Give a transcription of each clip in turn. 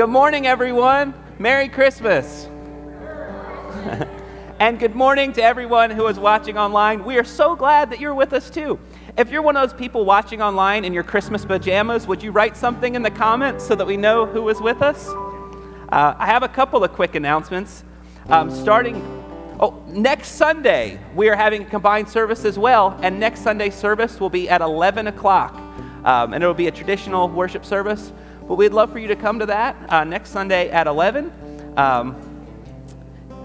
Good morning, everyone. Merry Christmas. and good morning to everyone who is watching online. We are so glad that you're with us too. If you're one of those people watching online in your Christmas pajamas, would you write something in the comments so that we know who is with us? Uh, I have a couple of quick announcements. Um, starting oh, next Sunday, we are having a combined service as well, and next Sunday service will be at 11 o'clock, um, and it will be a traditional worship service. But we'd love for you to come to that uh, next Sunday at 11. Um,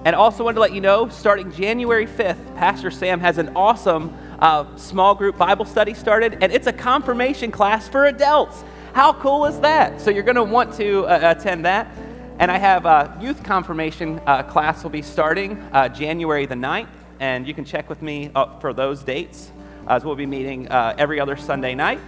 and also wanted to let you know, starting January 5th, Pastor Sam has an awesome uh, small group Bible study started, and it's a confirmation class for adults. How cool is that? So you're going to want to uh, attend that. And I have a youth confirmation uh, class will be starting uh, January the 9th, and you can check with me uh, for those dates as we'll be meeting uh, every other Sunday night.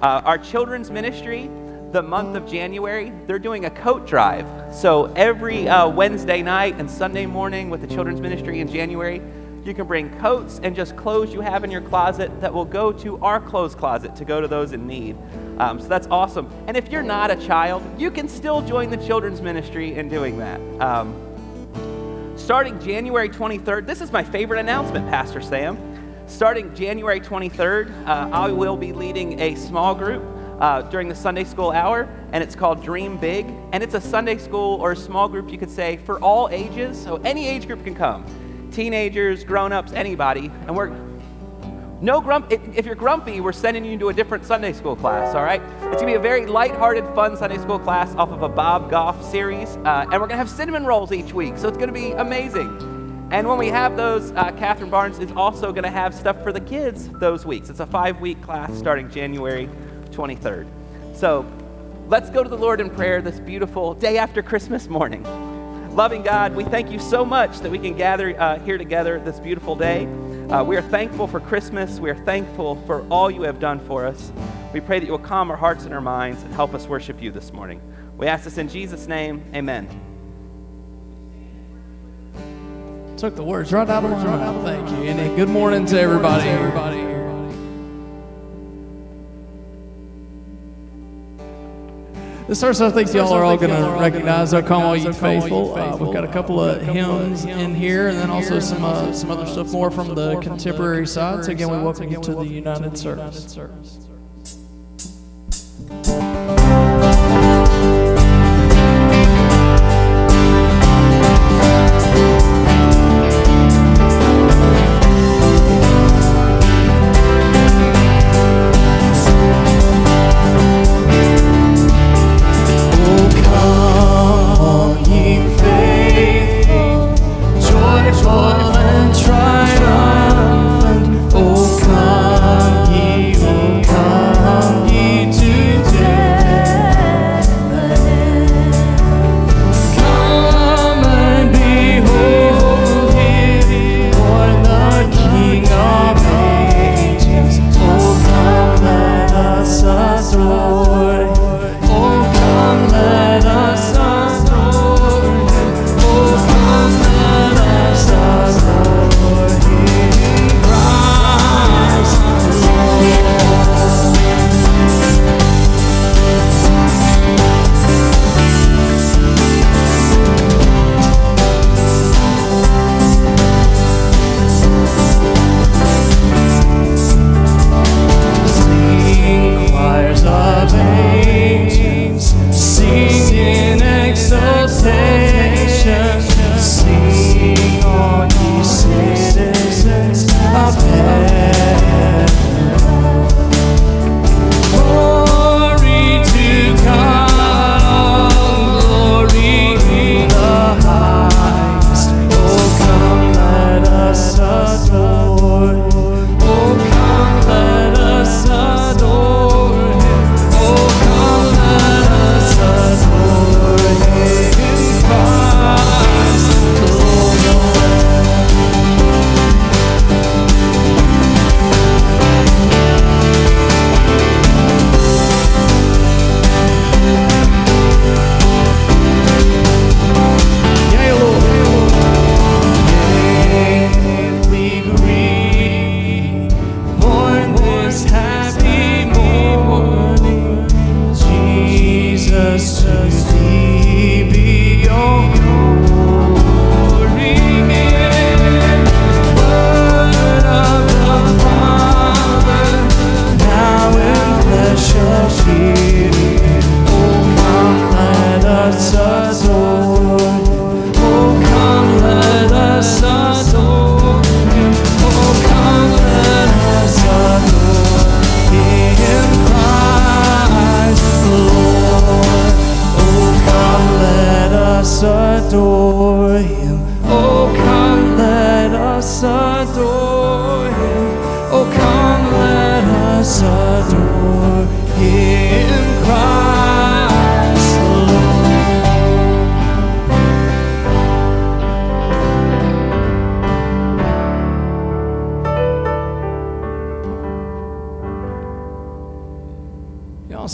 Uh, our children's ministry the month of January, they're doing a coat drive. So every uh, Wednesday night and Sunday morning with the children's ministry in January, you can bring coats and just clothes you have in your closet that will go to our clothes closet to go to those in need. Um, so that's awesome. And if you're not a child, you can still join the children's ministry in doing that. Um, starting January 23rd, this is my favorite announcement, Pastor Sam. Starting January 23rd, uh, I will be leading a small group uh, during the Sunday school hour, and it's called Dream Big. And it's a Sunday school or a small group, you could say, for all ages. So any age group can come teenagers, grown ups, anybody. And we're no grump. If you're grumpy, we're sending you to a different Sunday school class. All right. It's gonna be a very light-hearted, fun Sunday school class off of a Bob Goff series, uh, and we're gonna have cinnamon rolls each week. So it's gonna be amazing. And when we have those, uh, Catherine Barnes is also gonna have stuff for the kids those weeks. It's a five-week class starting January 23rd. So let's go to the Lord in prayer this beautiful day after Christmas morning. Loving God, we thank you so much that we can gather uh, here together this beautiful day. Uh, we are thankful for Christmas. We are thankful for all you have done for us. We pray that you will calm our hearts and our minds and help us worship you this morning. We ask this in Jesus' name. Amen. Took the words right out of my mouth. Thank you. And good morning to everybody. everybody. This verse I think y'all are all going to recognize. I come all ye faithful. Uh, we've got a couple of hymns in here, and then also some uh, some other stuff more from the contemporary side. So again, we welcome you to the United Service.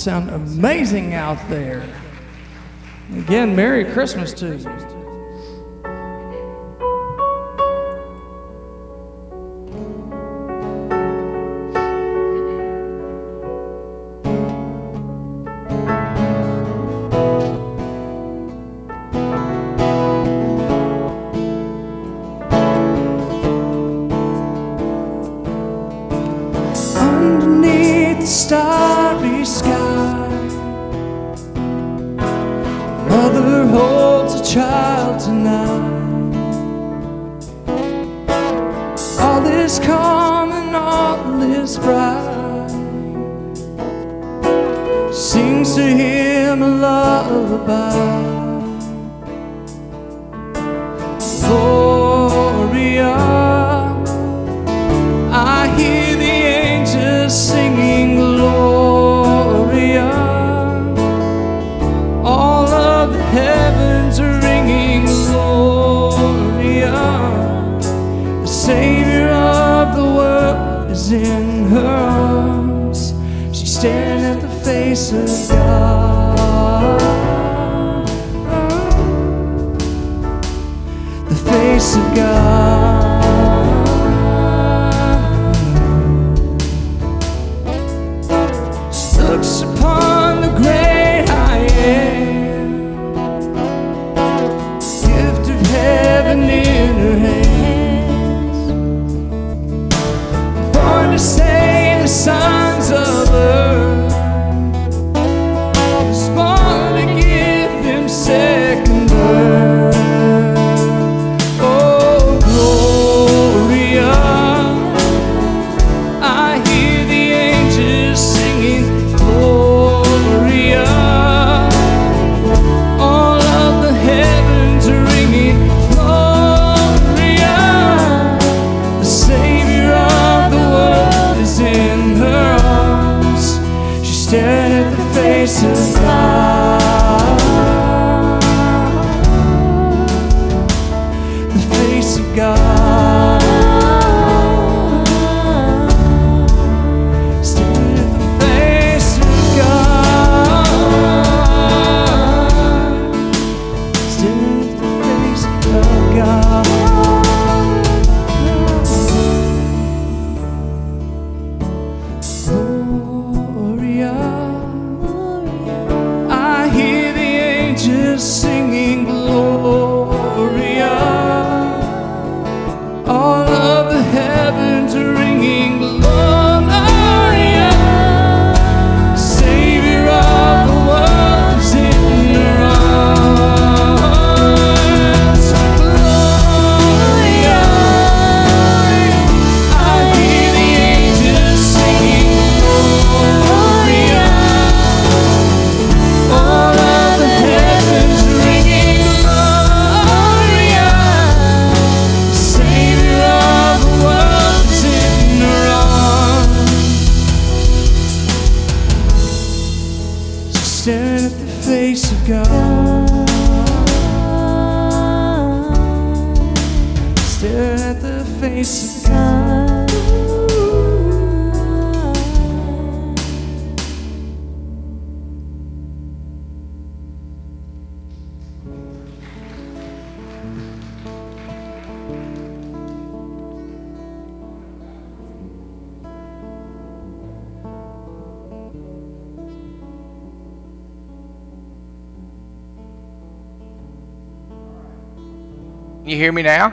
sound amazing out there. Again, Merry Christmas to you. in her arms, she's staring at the face of God. The face of God. Can You hear me now?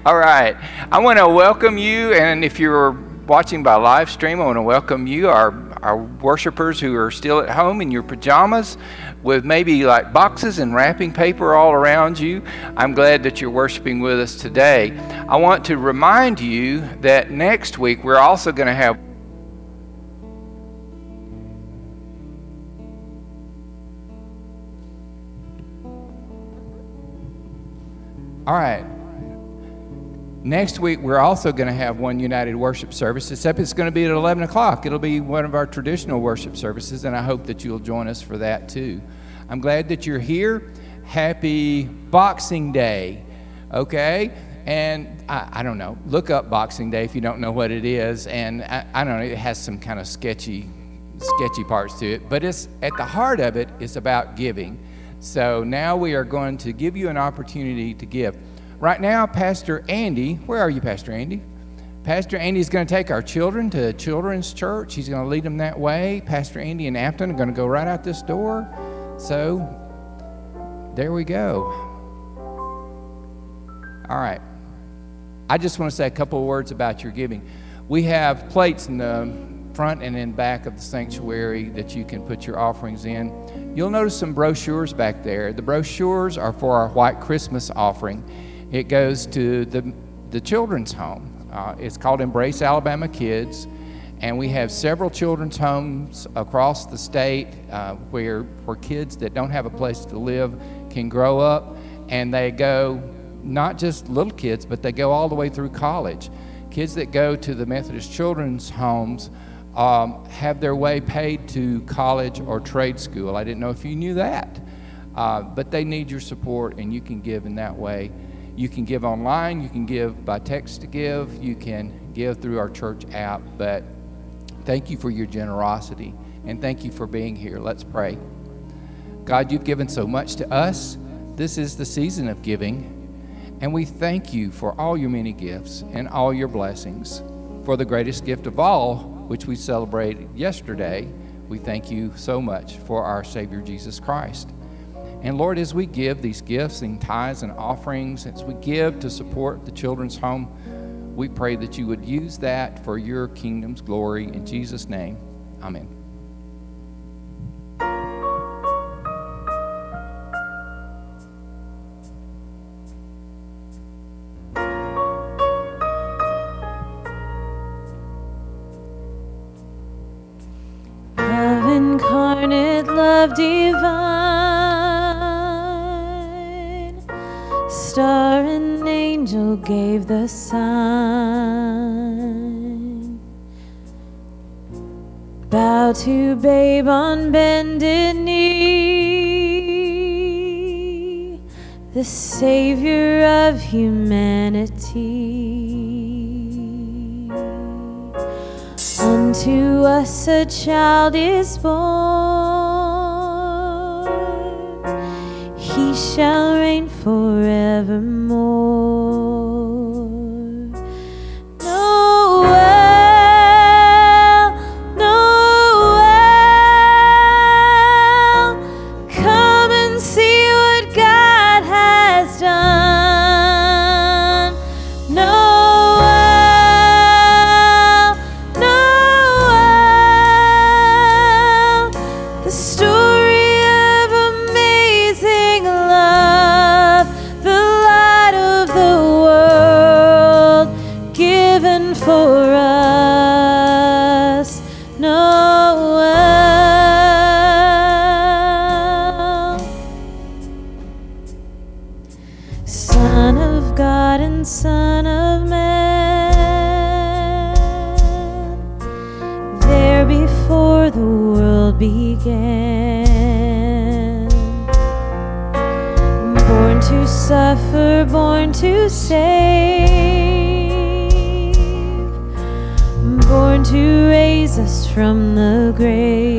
All right. I want to welcome you, and if you're watching by live stream, I want to welcome you, our, our worshipers who are still at home in your pajamas with maybe like boxes and wrapping paper all around you. I'm glad that you're worshiping with us today. I want to remind you that next week we're also going to have All right. Next week, we're also going to have one United worship service, except it's going to be at 11 o'clock. It'll be one of our traditional worship services, and I hope that you'll join us for that too. I'm glad that you're here. Happy Boxing Day, okay? And I, I don't know, look up Boxing Day if you don't know what it is. And I, I don't know, it has some kind of sketchy, sketchy parts to it, but it's at the heart of it is about giving. So now we are going to give you an opportunity to give. Right now, Pastor Andy, where are you, Pastor Andy? Pastor Andy is going to take our children to children's church. He's going to lead them that way. Pastor Andy and Afton are going to go right out this door. So, there we go. All right. I just want to say a couple of words about your giving. We have plates in the front and in back of the sanctuary that you can put your offerings in. You'll notice some brochures back there. The brochures are for our White Christmas offering. It goes to the, the children's home. Uh, it's called Embrace Alabama Kids, and we have several children's homes across the state uh, where, where kids that don't have a place to live can grow up, and they go not just little kids, but they go all the way through college. Kids that go to the Methodist Children's Homes um, have their way paid to college or trade school. I didn't know if you knew that. Uh, but they need your support, and you can give in that way. You can give online, you can give by text to give, you can give through our church app. But thank you for your generosity and thank you for being here. Let's pray. God, you've given so much to us. This is the season of giving. And we thank you for all your many gifts and all your blessings. For the greatest gift of all, which we celebrated yesterday, we thank you so much for our Savior Jesus Christ. And Lord, as we give these gifts and tithes and offerings, as we give to support the children's home, we pray that you would use that for your kingdom's glory. In Jesus' name, amen. Love divine. Star and angel gave the sign. Bow to babe on bended knee, the Savior of humanity. Unto us a child is born, shall reign forevermore. Born to save, born to raise us from the grave.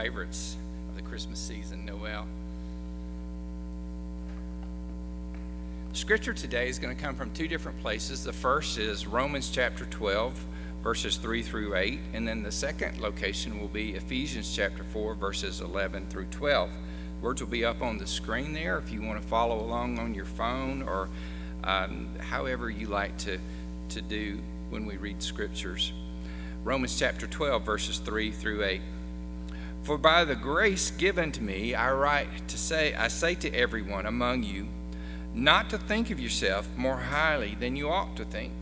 Favorites of the Christmas season, Noel. Scripture today is going to come from two different places. The first is Romans chapter 12, verses 3 through 8, and then the second location will be Ephesians chapter 4, verses 11 through 12. Words will be up on the screen there if you want to follow along on your phone or um, however you like to, to do when we read scriptures. Romans chapter 12, verses 3 through 8. For by the grace given to me, I write to say, I say to everyone among you, not to think of yourself more highly than you ought to think,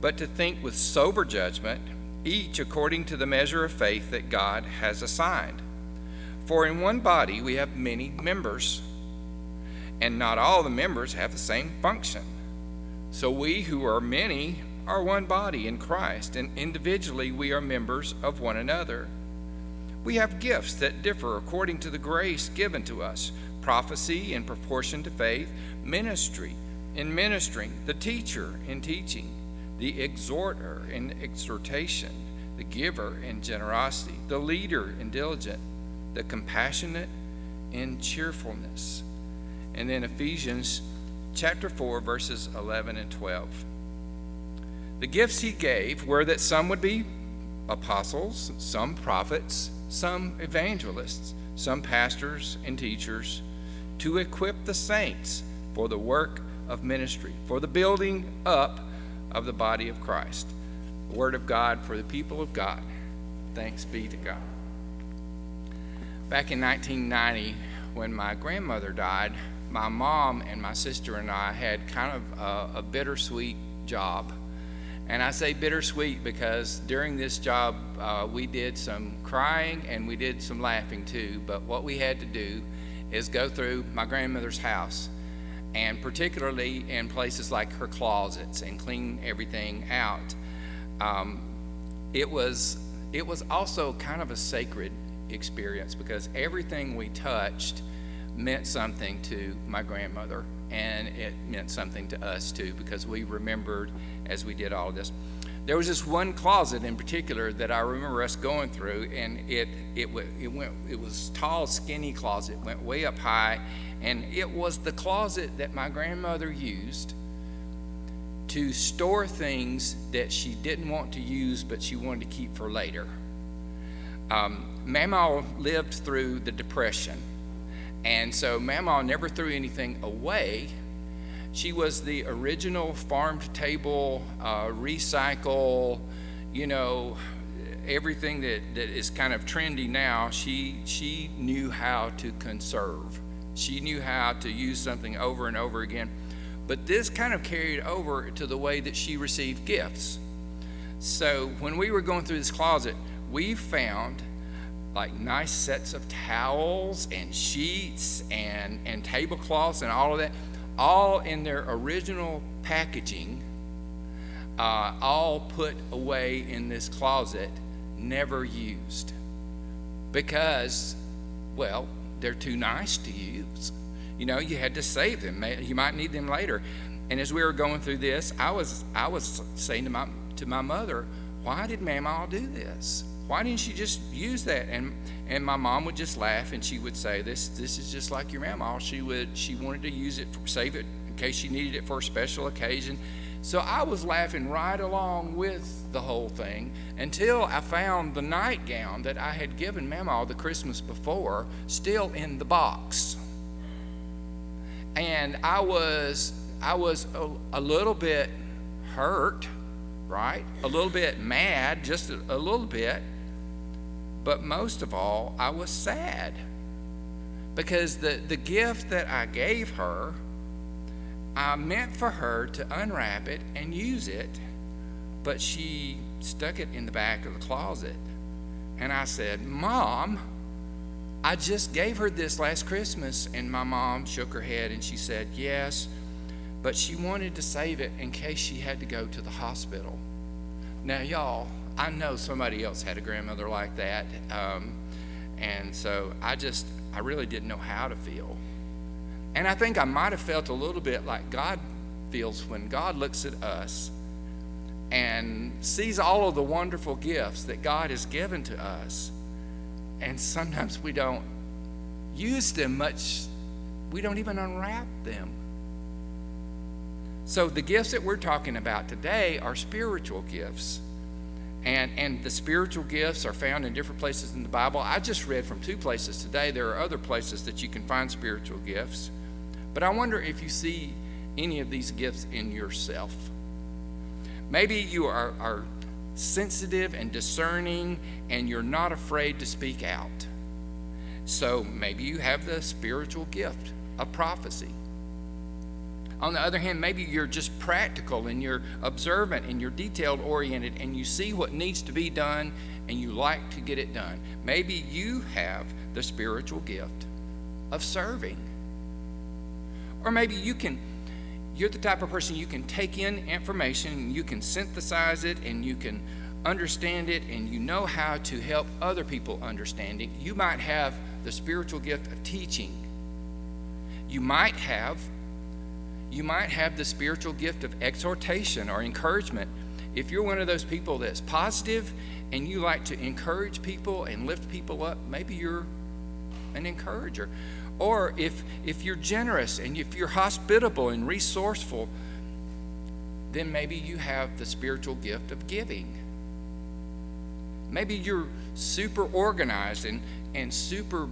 but to think with sober judgment, each according to the measure of faith that God has assigned. For in one body we have many members, and not all the members have the same function. So we who are many are one body in Christ, and individually we are members of one another. We have gifts that differ according to the grace given to us prophecy in proportion to faith, ministry in ministering, the teacher in teaching, the exhorter in exhortation, the giver in generosity, the leader in diligence, the compassionate in cheerfulness. And then Ephesians chapter 4, verses 11 and 12. The gifts he gave were that some would be apostles, some prophets, some evangelists, some pastors and teachers, to equip the saints for the work of ministry, for the building up of the body of Christ. The word of God for the people of God. Thanks be to God. Back in 1990, when my grandmother died, my mom and my sister and I had kind of a, a bittersweet job. And I say bittersweet because during this job, uh, we did some crying and we did some laughing too. But what we had to do is go through my grandmother's house, and particularly in places like her closets, and clean everything out. Um, it was it was also kind of a sacred experience because everything we touched meant something to my grandmother, and it meant something to us too because we remembered as we did all of this. There was this one closet in particular that I remember us going through, and it it it went it was tall, skinny closet, went way up high, and it was the closet that my grandmother used to store things that she didn't want to use but she wanted to keep for later. Um, Mama lived through the Depression, and so Mama never threw anything away. She was the original farm to table, uh, recycle, you know, everything that, that is kind of trendy now. She, she knew how to conserve, she knew how to use something over and over again. But this kind of carried over to the way that she received gifts. So when we were going through this closet, we found like nice sets of towels and sheets and, and tablecloths and all of that all in their original packaging, uh, all put away in this closet, never used. Because, well, they're too nice to use. You know, you had to save them. You might need them later. And as we were going through this, I was I was saying to my to my mother, why did Mama do this? Why didn't she just use that? And and my mom would just laugh and she would say, This this is just like your mama. She would she wanted to use it for save it in case she needed it for a special occasion. So I was laughing right along with the whole thing until I found the nightgown that I had given Mama the Christmas before still in the box. And I was I was a, a little bit hurt, right? A little bit mad, just a, a little bit. But most of all, I was sad because the, the gift that I gave her, I meant for her to unwrap it and use it, but she stuck it in the back of the closet. And I said, Mom, I just gave her this last Christmas. And my mom shook her head and she said, Yes, but she wanted to save it in case she had to go to the hospital. Now, y'all, I know somebody else had a grandmother like that. Um, and so I just, I really didn't know how to feel. And I think I might have felt a little bit like God feels when God looks at us and sees all of the wonderful gifts that God has given to us. And sometimes we don't use them much, we don't even unwrap them. So, the gifts that we're talking about today are spiritual gifts. And, and the spiritual gifts are found in different places in the Bible. I just read from two places today. There are other places that you can find spiritual gifts. But I wonder if you see any of these gifts in yourself. Maybe you are, are sensitive and discerning and you're not afraid to speak out. So maybe you have the spiritual gift of prophecy. On the other hand, maybe you're just practical and you're observant and you're detailed oriented and you see what needs to be done and you like to get it done. Maybe you have the spiritual gift of serving. Or maybe you can you're the type of person you can take in information, you can synthesize it and you can understand it and you know how to help other people understand it. You might have the spiritual gift of teaching. You might have you might have the spiritual gift of exhortation or encouragement. If you're one of those people that's positive and you like to encourage people and lift people up, maybe you're an encourager. Or if, if you're generous and if you're hospitable and resourceful, then maybe you have the spiritual gift of giving. Maybe you're super organized and, and super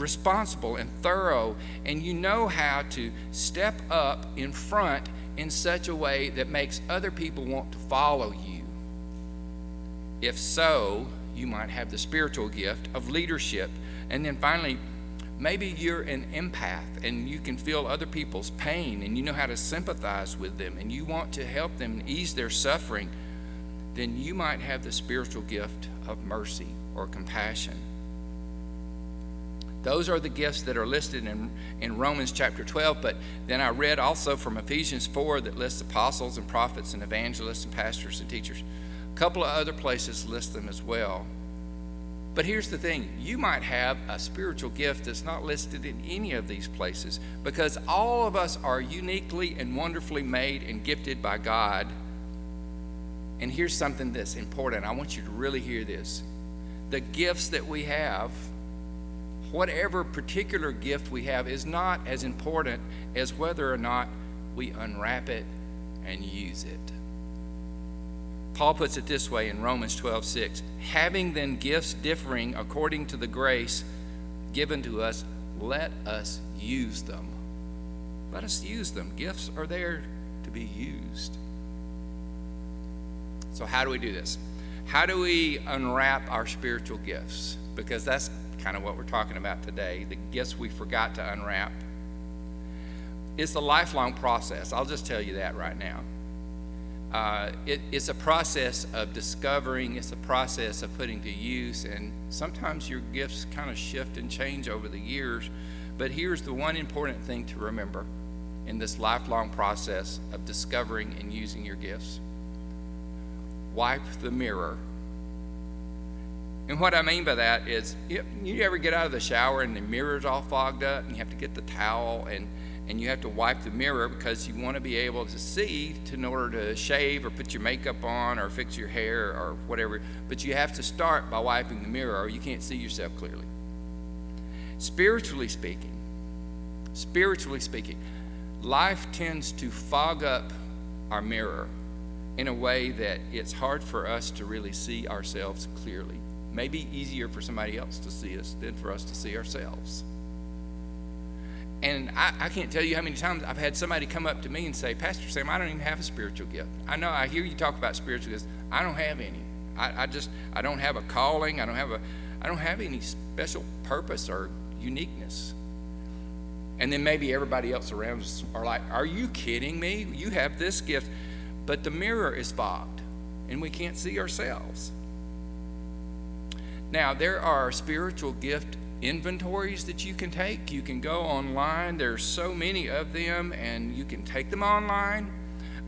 responsible and thorough, and you know how to step up in front in such a way that makes other people want to follow you. If so, you might have the spiritual gift of leadership. And then finally, maybe you're an empath and you can feel other people's pain and you know how to sympathize with them and you want to help them ease their suffering. Then you might have the spiritual gift of mercy or compassion. Those are the gifts that are listed in, in Romans chapter 12. But then I read also from Ephesians 4 that lists apostles and prophets and evangelists and pastors and teachers. A couple of other places list them as well. But here's the thing you might have a spiritual gift that's not listed in any of these places because all of us are uniquely and wonderfully made and gifted by God. And here's something that's important. I want you to really hear this. The gifts that we have whatever particular gift we have is not as important as whether or not we unwrap it and use it. Paul puts it this way in Romans 12 6 Having then gifts differing according to the grace given to us, let us use them. Let us use them. Gifts are there to be used. So, how do we do this? How do we unwrap our spiritual gifts? Because that's kind of what we're talking about today the gifts we forgot to unwrap. It's a lifelong process. I'll just tell you that right now. Uh, it, it's a process of discovering, it's a process of putting to use, and sometimes your gifts kind of shift and change over the years. But here's the one important thing to remember in this lifelong process of discovering and using your gifts wipe the mirror and what I mean by that is, you, you ever get out of the shower and the mirror's all fogged up, and you have to get the towel and and you have to wipe the mirror because you want to be able to see to, in order to shave or put your makeup on or fix your hair or whatever. But you have to start by wiping the mirror or you can't see yourself clearly. Spiritually speaking, spiritually speaking, life tends to fog up our mirror in a way that it's hard for us to really see ourselves clearly may be easier for somebody else to see us than for us to see ourselves. And I, I, can't tell you how many times I've had somebody come up to me and say, Pastor Sam, I don't even have a spiritual gift. I know I hear you talk about spiritual gifts. I don't have any. I, I just I don't have a calling. I don't have a I don't have any special purpose or uniqueness. And then maybe everybody else around us are like, Are you kidding me? You have this gift. But the mirror is fogged and we can't see ourselves. Now, there are spiritual gift inventories that you can take. You can go online, there's so many of them, and you can take them online.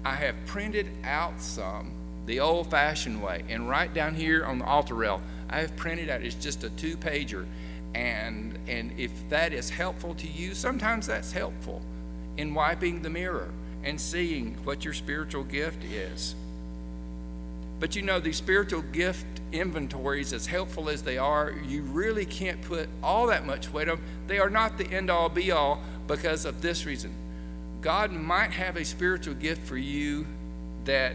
I have printed out some the old fashioned way, and right down here on the altar rail, I have printed out, it's just a two pager. And, and if that is helpful to you, sometimes that's helpful in wiping the mirror and seeing what your spiritual gift is. But you know, these spiritual gift inventories, as helpful as they are, you really can't put all that much weight on them. They are not the end all be all because of this reason. God might have a spiritual gift for you that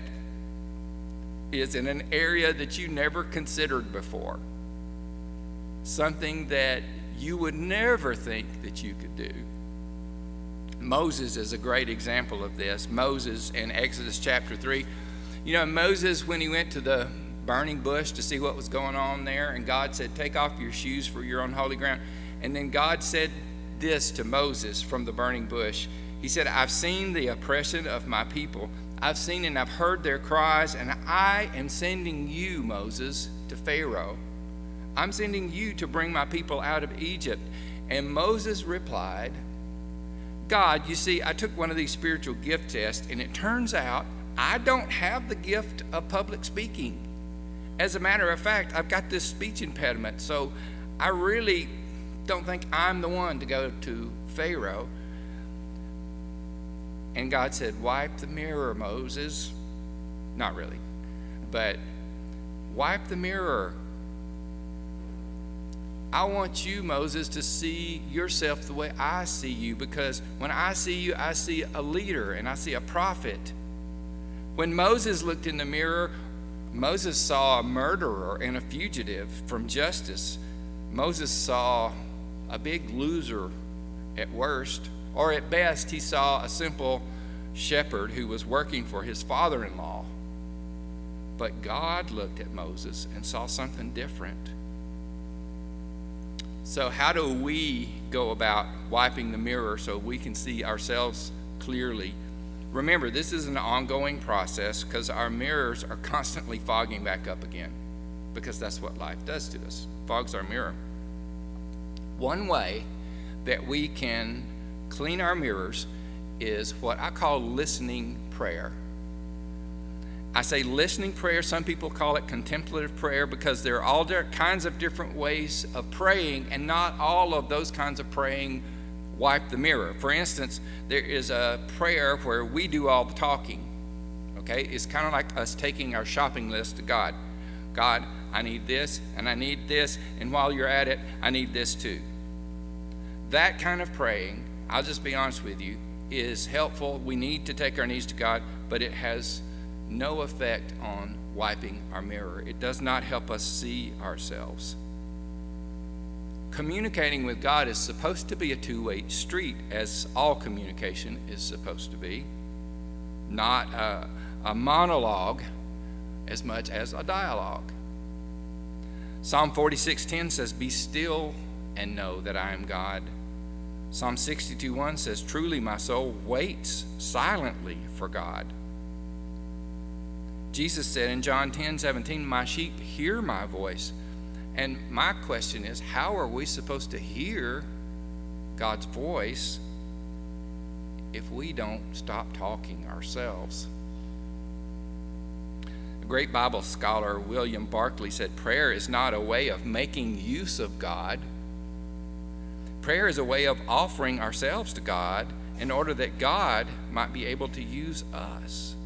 is in an area that you never considered before. Something that you would never think that you could do. Moses is a great example of this. Moses in Exodus chapter 3. You know, Moses, when he went to the burning bush to see what was going on there, and God said, Take off your shoes for you're on holy ground. And then God said this to Moses from the burning bush He said, I've seen the oppression of my people. I've seen and I've heard their cries, and I am sending you, Moses, to Pharaoh. I'm sending you to bring my people out of Egypt. And Moses replied, God, you see, I took one of these spiritual gift tests, and it turns out I don't have the gift of public speaking. As a matter of fact, I've got this speech impediment, so I really don't think I'm the one to go to Pharaoh. And God said, Wipe the mirror, Moses. Not really, but wipe the mirror. I want you, Moses, to see yourself the way I see you because when I see you, I see a leader and I see a prophet. When Moses looked in the mirror, Moses saw a murderer and a fugitive from justice. Moses saw a big loser at worst, or at best, he saw a simple shepherd who was working for his father in law. But God looked at Moses and saw something different. So, how do we go about wiping the mirror so we can see ourselves clearly? Remember, this is an ongoing process because our mirrors are constantly fogging back up again because that's what life does to us fogs our mirror. One way that we can clean our mirrors is what I call listening prayer. I say listening prayer. Some people call it contemplative prayer because there are all kinds of different ways of praying, and not all of those kinds of praying wipe the mirror. For instance, there is a prayer where we do all the talking. Okay? It's kind of like us taking our shopping list to God. God, I need this, and I need this, and while you're at it, I need this too. That kind of praying, I'll just be honest with you, is helpful. We need to take our needs to God, but it has no effect on wiping our mirror. It does not help us see ourselves. Communicating with God is supposed to be a two way street, as all communication is supposed to be, not a, a monologue as much as a dialogue. Psalm 46:10 says, "Be still and know that I am God." Psalm 62:1 says, "Truly my soul waits silently for God." Jesus said in John 10:17, My sheep hear my voice. And my question is, how are we supposed to hear God's voice if we don't stop talking ourselves? A great Bible scholar, William Barclay, said prayer is not a way of making use of God. Prayer is a way of offering ourselves to God in order that God might be able to use us.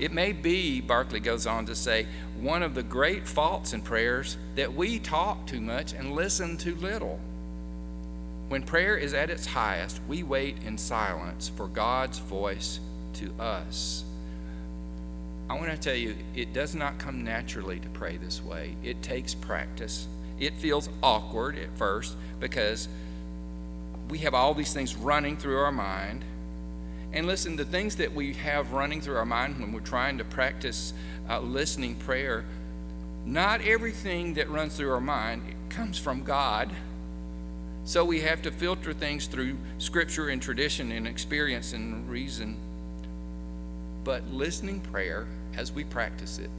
It may be, Barclay goes on to say, one of the great faults in prayers that we talk too much and listen too little. When prayer is at its highest, we wait in silence for God's voice to us. I want to tell you, it does not come naturally to pray this way. It takes practice. It feels awkward at first because we have all these things running through our mind and listen, the things that we have running through our mind when we're trying to practice uh, listening prayer, not everything that runs through our mind comes from God. So we have to filter things through scripture and tradition and experience and reason. But listening prayer, as we practice it,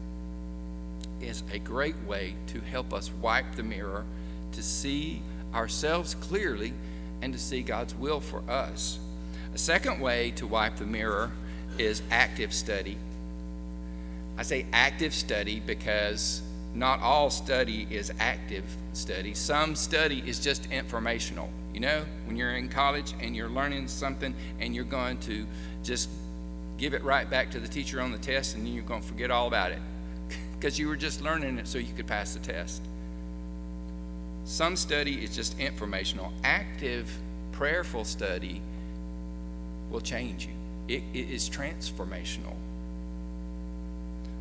is a great way to help us wipe the mirror, to see ourselves clearly, and to see God's will for us. A second way to wipe the mirror is active study. I say active study because not all study is active study. Some study is just informational. You know, when you're in college and you're learning something and you're going to just give it right back to the teacher on the test and then you're going to forget all about it. because you were just learning it so you could pass the test. Some study is just informational. Active, prayerful study will change you, it, it is transformational.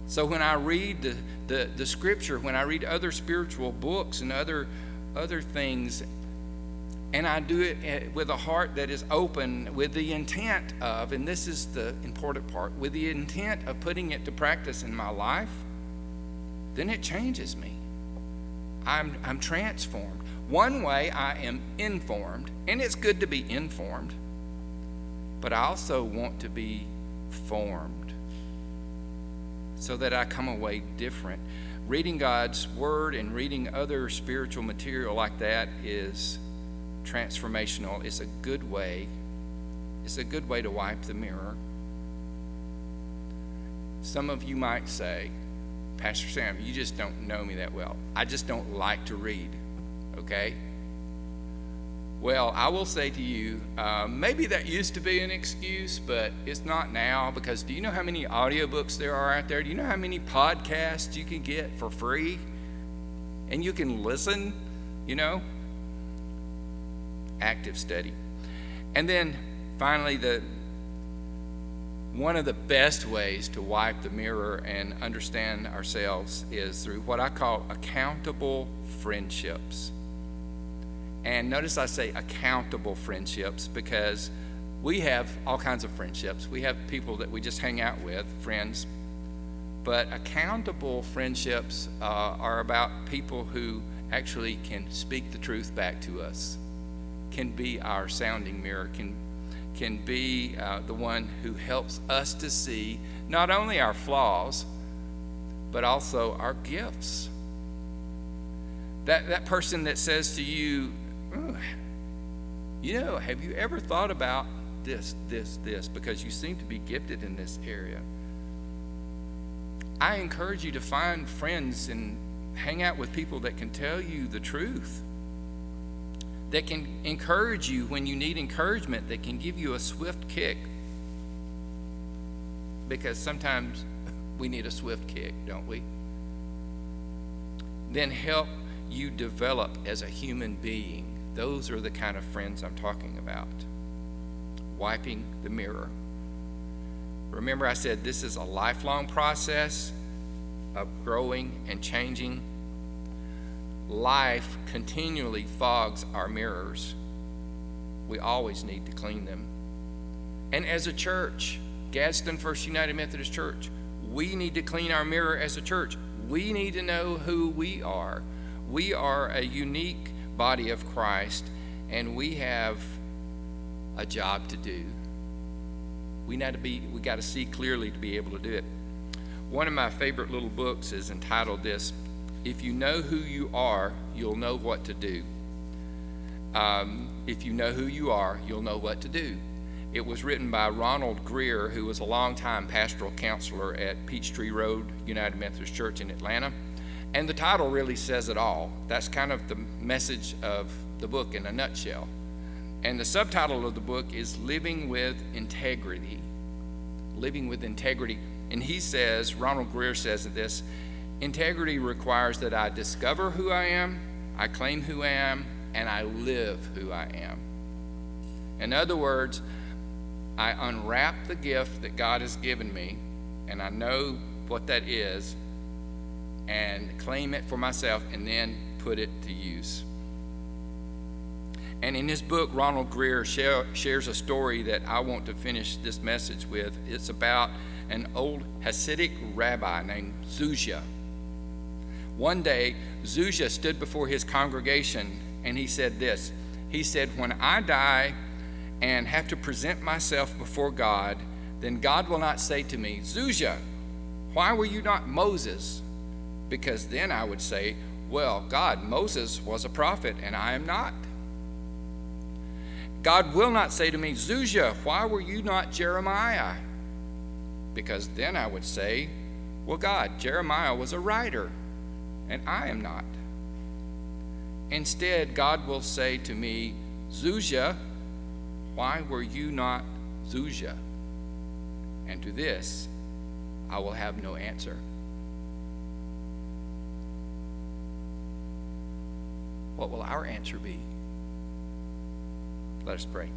So when I read the, the, the scripture, when I read other spiritual books and other, other things, and I do it eh, with a heart that is open with the intent of, and this is the important part, with the intent of putting it to practice in my life, then it changes me. I'm, I'm transformed. One way I am informed, and it's good to be informed, but I also want to be formed so that I come away different. Reading God's Word and reading other spiritual material like that is transformational. It's a good way. It's a good way to wipe the mirror. Some of you might say, Pastor Sam, you just don't know me that well. I just don't like to read, okay? Well, I will say to you, uh, maybe that used to be an excuse, but it's not now because do you know how many audiobooks there are out there? Do you know how many podcasts you can get for free? And you can listen, you know? Active study. And then finally, the one of the best ways to wipe the mirror and understand ourselves is through what I call accountable friendships. And notice I say accountable friendships because we have all kinds of friendships. We have people that we just hang out with, friends. But accountable friendships uh, are about people who actually can speak the truth back to us, can be our sounding mirror, can can be uh, the one who helps us to see not only our flaws, but also our gifts. That, that person that says to you, you know, have you ever thought about this, this, this? Because you seem to be gifted in this area. I encourage you to find friends and hang out with people that can tell you the truth that can encourage you when you need encouragement, that can give you a swift kick. Because sometimes we need a swift kick, don't we? Then help you develop as a human being. Those are the kind of friends I'm talking about. Wiping the mirror. Remember, I said this is a lifelong process of growing and changing life continually fogs our mirrors. We always need to clean them. And as a church, Gadsden First United Methodist Church, we need to clean our mirror as a church. We need to know who we are. We are a unique body of Christ, and we have a job to do. We got to be we got to see clearly to be able to do it. One of my favorite little books is entitled this if you know who you are, you'll know what to do. Um, if you know who you are, you'll know what to do. It was written by Ronald Greer, who was a longtime pastoral counselor at Peachtree Road United Methodist Church in Atlanta. And the title really says it all. That's kind of the message of the book in a nutshell. And the subtitle of the book is Living with Integrity. Living with Integrity. And he says, Ronald Greer says this Integrity requires that I discover who I am, I claim who I am, and I live who I am. In other words, I unwrap the gift that God has given me, and I know what that is, and claim it for myself, and then put it to use. And in his book, Ronald Greer share, shares a story that I want to finish this message with. It's about an old Hasidic rabbi named Zuzia. One day, Zuzia stood before his congregation and he said this He said, When I die and have to present myself before God, then God will not say to me, Zuzia, why were you not Moses? Because then I would say, Well, God, Moses was a prophet and I am not. God will not say to me, Zuzia, why were you not Jeremiah? Because then I would say, Well, God, Jeremiah was a writer and I am not. Instead, God will say to me, Zuzia, why were you not Zuzia? And to this, I will have no answer. What will our answer be? Let us pray.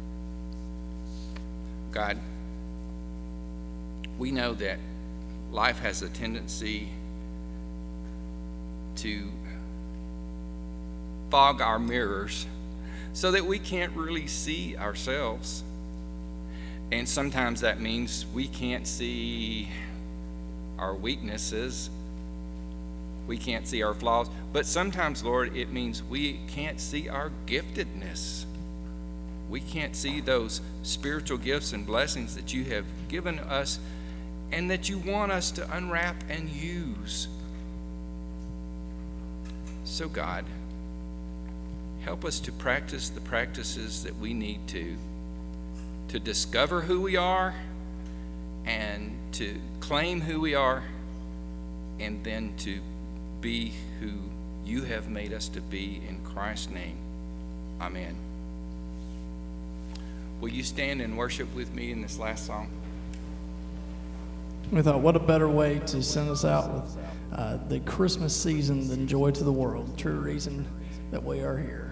God, we know that life has a tendency to fog our mirrors so that we can't really see ourselves. And sometimes that means we can't see our weaknesses, we can't see our flaws. But sometimes, Lord, it means we can't see our giftedness. We can't see those spiritual gifts and blessings that you have given us and that you want us to unwrap and use. So, God, help us to practice the practices that we need to to discover who we are and to claim who we are and then to be who you have made us to be in Christ's name. Amen. Will you stand and worship with me in this last song? We thought, what a better way to send us out with uh, the Christmas season than joy to the world. True reason that we are here.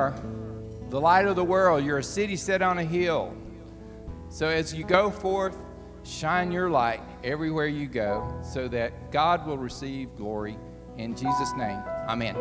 You're the light of the world. You're a city set on a hill. So as you go forth, shine your light everywhere you go so that God will receive glory. In Jesus' name, amen.